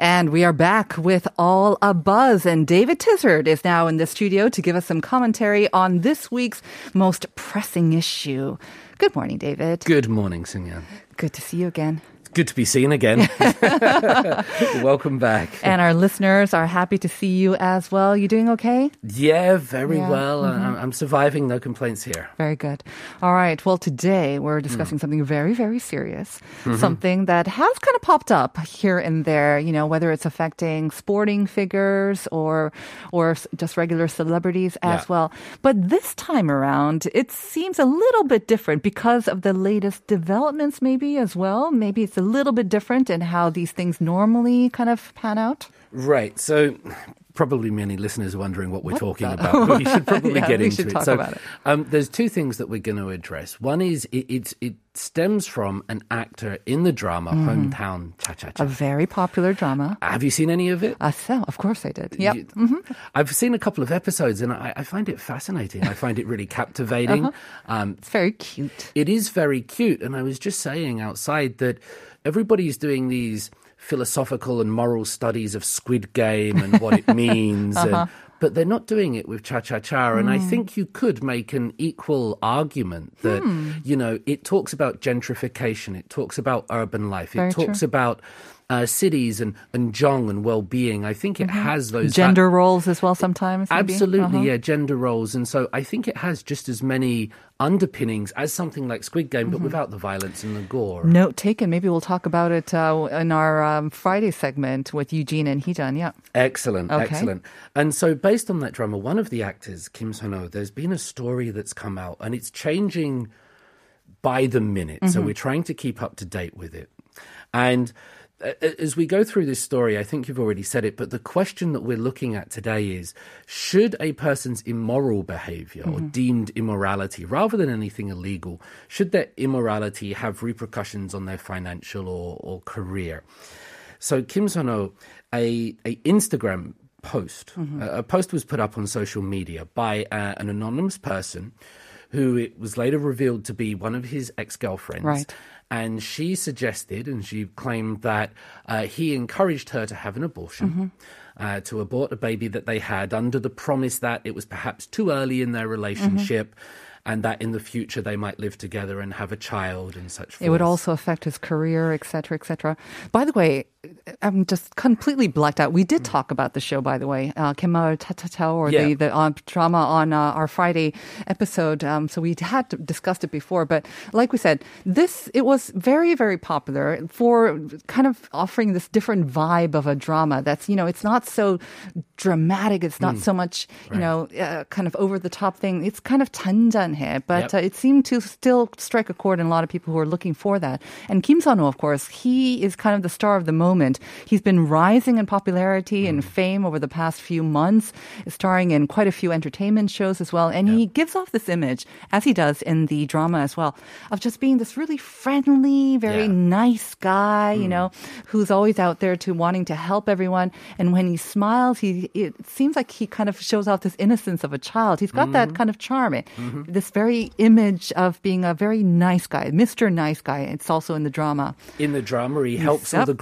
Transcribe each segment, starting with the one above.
And we are back with all a buzz. And David Tizzard is now in the studio to give us some commentary on this week's most pressing issue. Good morning, David. Good morning, Sinyan. Good to see you again. Good to be seen again. Welcome back. And our listeners are happy to see you as well. You doing okay? yeah, very Yeah, well. I'm, I'm surviving. No complaints here. Very good. All right. Well, today we're discussing Hmm. something very, very serious. Mm-hmm. Something that has kind of popped up here and there, you know, whether it's affecting sporting figures or, or just regular celebrities as Yeah. well. But this time around, it seems a little bit different because of the latest developments maybe as well. Maybe it's a little bit different in how these things normally kind of pan out. Right. So, probably many listeners are wondering what we're talking about. We should probably Yeah, get we into should it. talk so, about it. Um, there's two things that we're going to address. One is it, it's, it stems from an actor in the drama Mm-hmm. Hometown Cha Cha Cha, A very popular drama. Have you seen any of it? Uh, so, of course I did. Yep. You- I've seen a couple of episodes and I, I find it fascinating. I find it really captivating. Uh-huh. Um, It's very cute. it is very cute. And I was just saying outside that everybody's doing these philosophical and moral studies of Squid Game and what it means. and, uh-huh. but they're not doing it with Cha Cha Cha. And I hmm. think you could make an equal argument that, hmm. you know, it talks about gentrification, it talks about urban life, Very it talks true. about uh, cities and, and Jong and well being. I think it has those Gender roles as well sometimes. Absolutely, Uh-huh. yeah, gender roles. And so I think it has just as many underpinnings as something like Squid Game, Mm-hmm. but without the violence and the gore. Note taken. Maybe we'll talk about it uh, in our um, Friday segment with Eugene and Heejun. Yeah. Excellent, Okay. excellent. And so, based on that drama, one of the actors, Kim Seon-ho, there's been a story that's come out, and it's changing by the minute. So we're trying to keep up to date with it. And as we go through this story, I think you've already said it, but the question that we're looking at today is should a person's immoral behavior or deemed immorality, rather than anything illegal, should their immorality have repercussions on their financial or, or career? So Kim Seon-ho, a, a Instagram post, a, a post was put up on social media by uh, an anonymous person who it was later revealed to be one of his ex-girlfriends. Right. And she suggested and she claimed that uh, he encouraged her to have an abortion, uh, to abort a baby that they had under the promise that it was perhaps too early in their relationship and that in the future they might live together and have a child and such It would also affect his career, etc., cetera, et cetera. By the way, I'm just completely blacked out. We did talk about the show, by the way, uh, Gaetmaeul Cha-Cha-Cha, or Yeah. the, the uh, drama on uh, our Friday episode. Um, so we had discussed it before. But like we said, this, it was very, very popular for kind of offering this different vibe of a drama that's, you know, it's not so dramatic. It's not so much, you know, uh, kind of over the top thing. It's kind of tanjanhe, but Yep. uh, it seemed to still strike a chord in a lot of people who are looking for that. And Kim Seon-ho, of course, he is kind of the star of the moment. He's been rising in popularity and hmm. fame over the past few months, starring in quite a few entertainment shows as well. And he gives off this image, as he does in the drama as well, of just being this really friendly, very Yeah. nice guy, you hmm. know, who's always out there to wanting to help everyone. And when he smiles, he it seems like he kind of shows off this innocence of a child. He's got that hmm. kind of charm, eh? this very image of being a very nice guy, Mr. Nice Guy. It's also in the drama. in the drama. He helps all Yep. the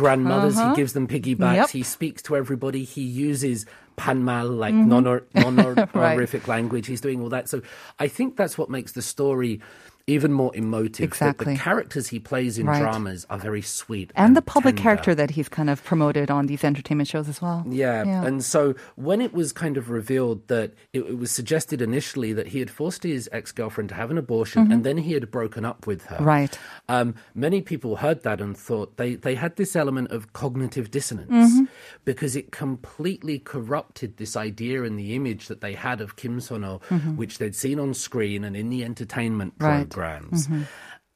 Uh-huh. He gives them piggybacks. Yep. He speaks to everybody. He uses banmal, like non non-honorific language. He's doing all that. So I think that's what makes the story even more emotive. Exactly. the characters he plays in Right. dramas are very sweet. And the public tender. character that he's kind of promoted on these entertainment shows as well. Yeah. Yeah. And so when it was kind of revealed that it, it was suggested initially that he had forced his ex girlfriend to have an abortion and then he had broken up with her. Mm-hmm. Right. Um, many people heard that and thought they, they had this element of cognitive dissonance Mm-hmm. because it completely corrupted this idea and the image that they had of Kim Seon-ho, which they'd seen on screen and in the entertainment Mm-hmm. Right. Mm-hmm. Programs.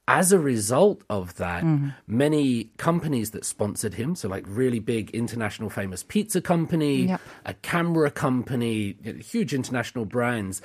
as a result of that, Mm-hmm. many companies that sponsored him, so like really big international famous pizza company, Yep. a camera company, huge international brands,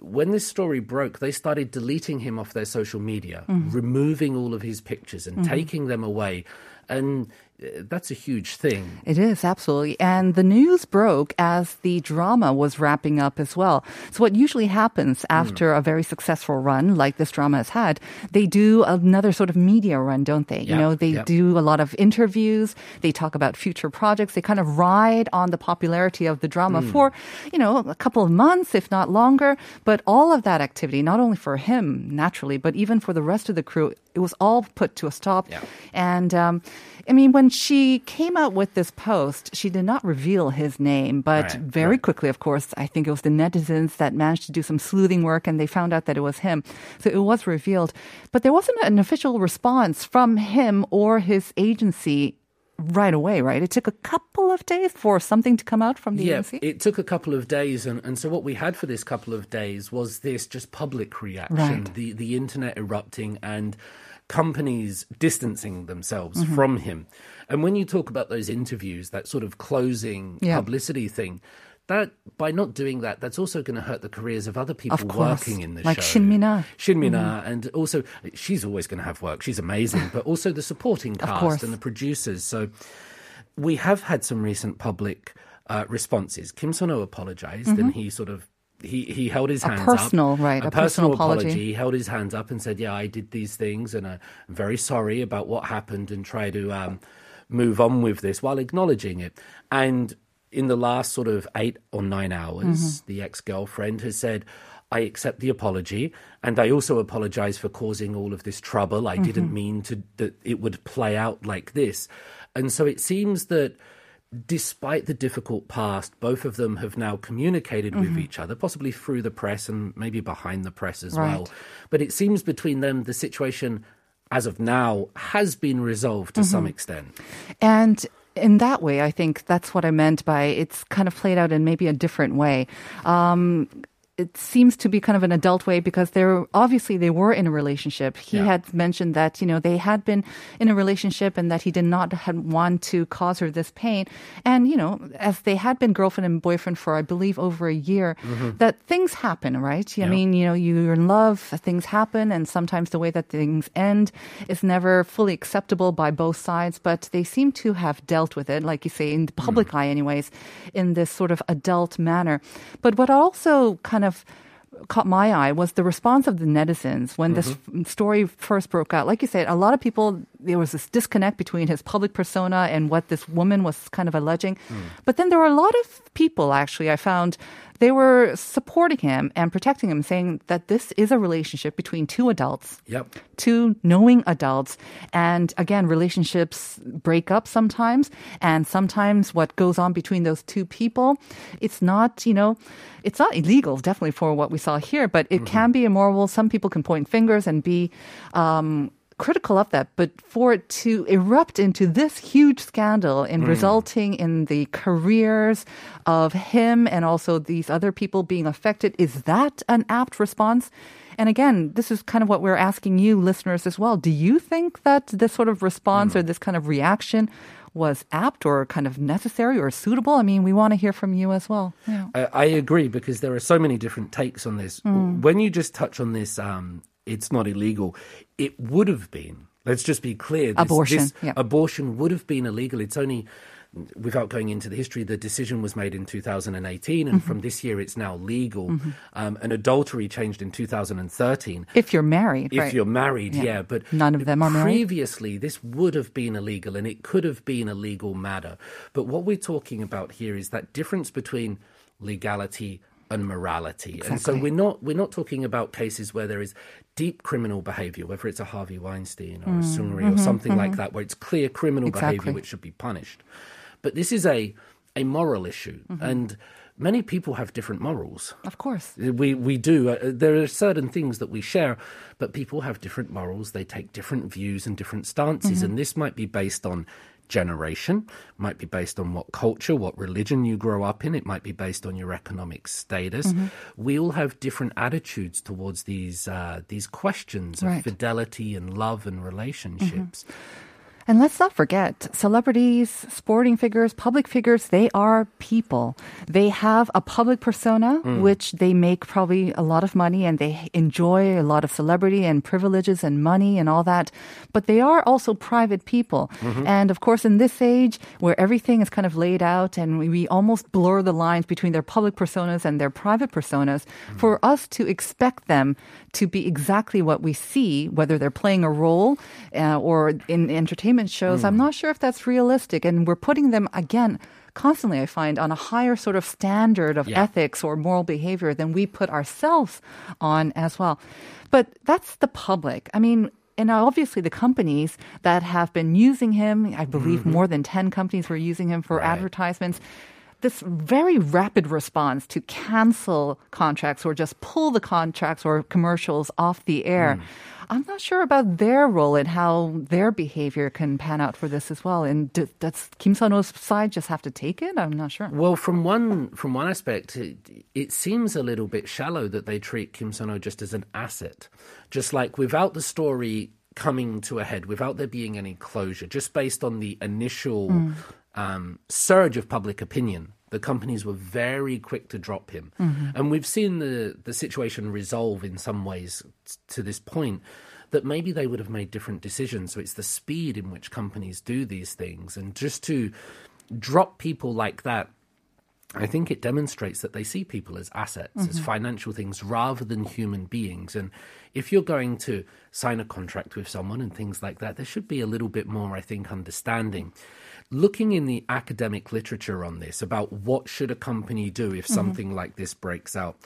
when this story broke, they started deleting him off their social media, Mm-hmm. removing all of his pictures and taking them away. And that's a huge thing. It is, absolutely. And the news broke as the drama was wrapping up as well. So, what usually happens after a very successful run, like this drama has had, they do another sort of media run, don't they? you know, they yeah. do a lot of interviews, they talk about future projects, they kind of ride on the popularity of the drama for, you know, a couple of months, if not longer. But all of that activity, not only for him, naturally, but even for the rest of the crew, it was all put to a stop. Yeah. And um, I mean, when she came out with this post, she did not reveal his name, but Right, very right. quickly, of course, I think it was the netizens that managed to do some sleuthing work and they found out that it was him. So it was revealed. But there wasn't an official response from him or his agency right away, right? It took a couple of days for something to come out from the Yeah, agency. it took a couple of days, and, and so what we had for this couple of days was this just public reaction, Right. the the internet erupting, and companies distancing themselves Mm-hmm. from him. And when you talk about those interviews, that sort of closing Yeah. publicity thing. That by not doing that, that's also going to hurt the careers of other people Of course. working in the Like show. Shin Min-ah. Shin Min-ah, and also she's always going to have work. She's amazing, but also the supporting cast and the producers. So we have had some recent public uh, responses. Kim Seon-ho apologized, and he sort of he he held his. A hands personal, up. right, A, a personal personal apology. He held his hands up and said, "Yeah, I did these things, and I'm very sorry about what happened, and try to um, move on with this while acknowledging it." And in the last sort of eight or nine hours, Mm-hmm. the ex girlfriend has said. I accept the apology, and I also apologize for causing all of this trouble. I didn't Mm-hmm. mean to that it would play out like this, and so it seems that despite the difficult past, both of them have now communicated with Mm-hmm. each other, possibly through the press and maybe behind the press as Right. well. But it seems between them, the situation, as of now, has been resolved to Mm-hmm. some extent. And in that way, I think that's what I meant by it's kind of played out in maybe a different way. Um, it seems to be kind of an adult way because they're obviously they were in a relationship. He Yeah. had mentioned that you know they had been in a relationship and that he did not had want to cause her this pain. And you know, as they had been girlfriend and boyfriend for I believe over a year, mm-hmm. that things happen, right? I Yeah. mean, you know, you're in love, things happen, and sometimes the way that things end is never fully acceptable by both sides. But they seem to have dealt with it, like you say, in the public mm. eye, anyways, in this sort of adult manner. But what also kind of caught my eye was the response of the netizens when this mm-hmm. f- story first broke out. Like you said, a lot of people, there was this disconnect between his public persona and what this woman was kind of alleging. But then there were a lot of people, actually, I found they were supporting him and protecting him, saying that this is a relationship between two adults Yep. two knowing adults. And again, relationships break up sometimes. And sometimes what goes on between those two people, it's not, you know, it's not illegal, definitely for what we saw here, but it can be immoral. Some people can point fingers and be, um, critical of that, but for it to erupt into this huge scandal and resulting in the careers of him and also these other people being affected, is that an apt response? And again, this is kind of what we're asking you listeners as well. Do you think that this sort of response or this kind of reaction was apt or kind of necessary or suitable? I mean, we want to hear from you as well. Yeah. I, I agree because there are so many different takes on this. Hmm. When you just touch on this, um, it's not illegal. It would have been. Let's just be clear. This, Abortion, this yeah. abortion would have been illegal. It's only, without going into the history, the decision was made in 2018, and Mm-hmm. from this year it's now legal. Um, and adultery changed in 2013. If you're married, If right. you're married, Yeah. yeah. but None of them are married. Previously, this would have been illegal and it could have been a legal matter. But what we're talking about here is that difference between legality and morality. And so we're not we're not talking about cases where there is deep criminal behavior, whether it's a Harvey Weinstein or a Seungri or something like that, where it's clear criminal Mm, mm-hmm, Exactly. behavior which should be punished. But this is a a moral issue, Mm-hmm. and many people have different morals. Of course. We we do. Uh, there are certain things that we share, but people have different morals. They take different views and different stances, Mm-hmm. and this might be based on generation, might be based on what culture, what religion you grow up in, it might be based on your economic status. Mm-hmm. We all have different attitudes towards these uh, these questions Right. of fidelity and love and relationships. And let's not forget, celebrities, sporting figures, public figures, they are people. They have a public persona, mm. which they make probably a lot of money and they enjoy a lot of celebrity and privileges and money and all that. But they are also private people. Mm-hmm. And of course, in this age where everything is kind of laid out and we, we almost blur the lines between their public personas and their private personas, mm-hmm. for us to expect them to be exactly what we see, whether they're playing a role uh, or in entertainment shows, I'm hmm. not sure if that's realistic. And we're putting them again. Constantly, I find on a higher sort of standard of Yeah. ethics or moral behavior than we put ourselves on as well. But that's the public. I mean, and obviously the companies that have been using him, I believe mm-hmm. more than 10 companies were using him for Right. advertisements this very rapid response to cancel contracts or just pull the contracts or commercials off the air. Hmm. I'm not sure about their role and how their behavior can pan out for this as well. And d- does Kim Sun-ho's side just have to take it? I'm not sure. Well, from one from one aspect, it, it seems a little bit shallow that they treat Kim Sun-ho just as an asset, just like without the story coming to a head, without there being any closure, just based on the initial um, surge of public opinion. The companies were very quick to drop him, and we've seen the the situation resolve in some ways to this point that maybe they would have made different decisions. So it's the speed in which companies do these things, and just to drop people like that I think it demonstrates that they see people as assets, as mm-hmm. financial things rather than human beings. And if you're going to sign a contract with someone and things like that, there should be a little bit more, I think, understanding. Looking in the academic literature on this about what should a company do if mm-hmm. something like this breaks out.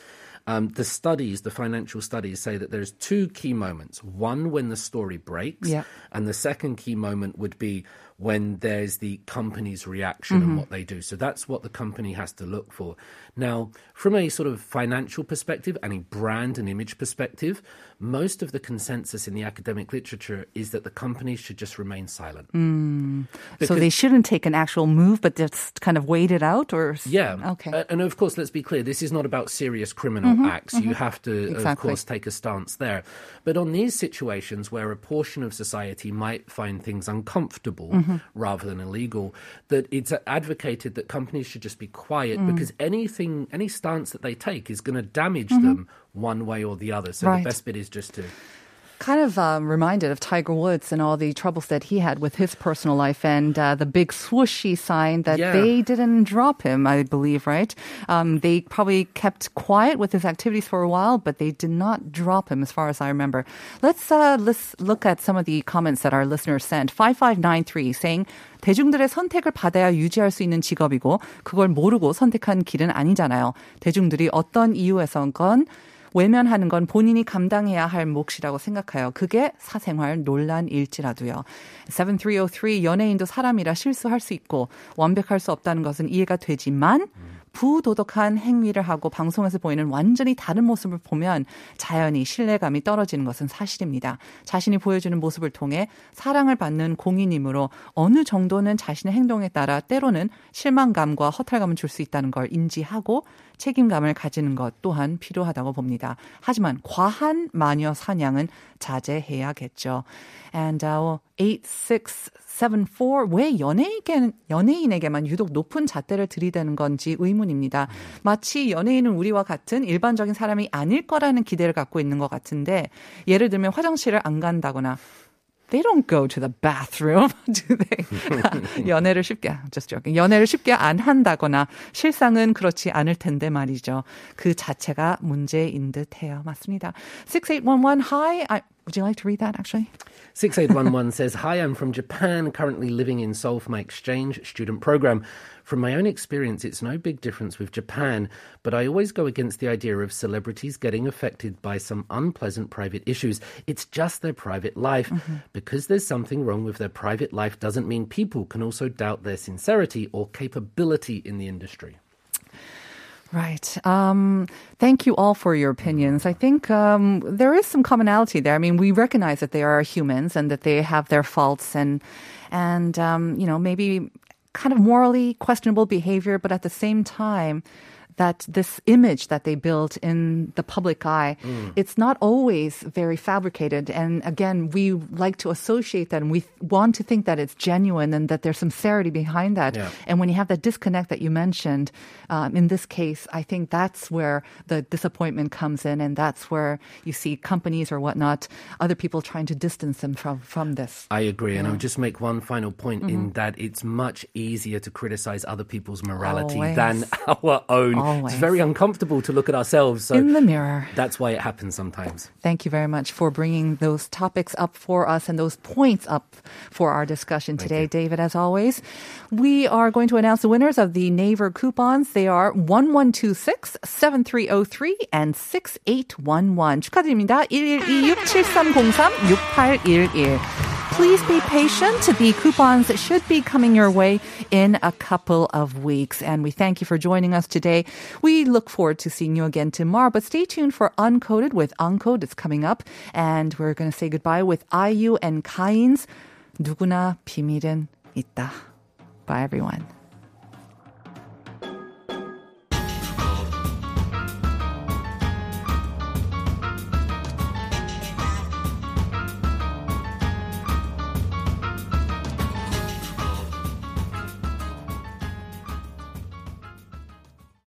Um, the studies, the financial studies, say that there's two key moments. One, when the story breaks, Yeah. and the second key moment would be when there's the company's reaction and what they do. So that's what the company has to look for. Now, from a sort of financial perspective and a brand and image perspective, most of the consensus in the academic literature is that the companies should just remain silent. So they shouldn't take an actual move, but just kind of wait it out or? Yeah. Okay. Uh, and of course, let's be clear, this is not about serious criminal mm-hmm. acts. You mm-hmm. have to, of course, take a stance there. But on these situations where a portion of society might find things uncomfortable mm-hmm. rather than illegal, that it's advocated that companies should just be quiet mm. because anything, any stance that they take is going to damage them one way or the other. So Right. the best bit is just to kind of um, reminded of Tiger Woods and all the troubles that he had with his personal life and uh, the big swooshy sign that Yeah. they didn't drop him, I believe, right? Um, they probably kept quiet with his activities for a while, but they did not drop him, as far as I remember. Let's uh, let's look at some of the comments that our listeners sent. Five five nine three saying. 대중들의 선택을 받아야 유지할 수 있는 직업이고 그걸 모르고 선택한 길은 아니잖아요. 대중들이 어떤 이유에선건 외면하는 건 본인이 감당해야 할 몫이라고 생각해요. 그게 사생활 논란일지라도요. 7303 연예인도 사람이라 실수할 수 있고 완벽할 수 없다는 것은 이해가 되지만 부도덕한 행위를 하고 방송에서 보이는 완전히 다른 모습을 보면 자연히 신뢰감이 떨어지는 것은 사실입니다. 자신이 보여주는 모습을 통해 사랑을 받는 공인이므로 어느 정도는 자신의 행동에 따라 때로는 실망감과 허탈감을 줄 수 있다는 걸 인지하고 책임감을 가지는 것 또한 필요하다고 봅니다. 하지만 과한 마녀 사냥은 자제해야겠죠. And uh, 8674, 왜 연예인에게, 연예인에게만 유독 높은 잣대를 들이대는 건지 의문입니다. 마치 연예인은 우리와 같은 일반적인 사람이 아닐 거라는 기대를 갖고 있는 것 같은데, 예를 들면 화장실을 안 간다거나, They don't go to the bathroom, do they? 연애를 쉽게, just joking. 연애를 쉽게 안 한다거나 실상은 그렇지 않을 텐데 말이죠. 그 자체가 문제인 듯해요. 맞습니다. 6811, hi. I, would you like to read that actually? 6811 says, Hi, I'm from Japan, currently living in Seoul for my exchange student program. From my own experience, it's no big difference with Japan, but I always go against the idea of celebrities getting affected by some unpleasant private issues. It's just their private life. Because there's something wrong with their private life doesn't mean people can also doubt their sincerity or capability in the industry. Right. Um, thank you all for your opinions. I think um, there is some commonality there. I mean, we recognize that they are humans and that they have their faults and and um, you know maybe kind of morally questionable behavior, but at the same time that this image that they built in the public eye, Mm. it's not always very fabricated. And again, we like to associate that and we want to think that it's genuine and that there's sincerity behind that. Yeah. And when you have that disconnect that you mentioned, um, in this case, I think that's where the disappointment comes in. And that's where you see companies or whatnot, other people trying to distance them from, from this. I agree, and I would just make one final point Mm-hmm. in that it's much easier to criticize other people's morality Always. than our own. Always. It's very uncomfortable to look at ourselves. So in the mirror. that's why it happens sometimes. Thank you very much for bringing those topics up for us and those points up for our discussion today, David, as always. We are going to announce the winners of the Naver coupons. They are 1126, 7303, and 6811. 축하드립니다. 112-7303, 6811. please be patient. The coupons should be coming your way in a couple of weeks. And we thank you for joining us today. We look forward to seeing you again tomorrow, but stay tuned for Uncoded with Uncode. It's coming up. And we're going to say goodbye with IU and Ga-in's 누구나 비밀은 있다. Bye, everyone.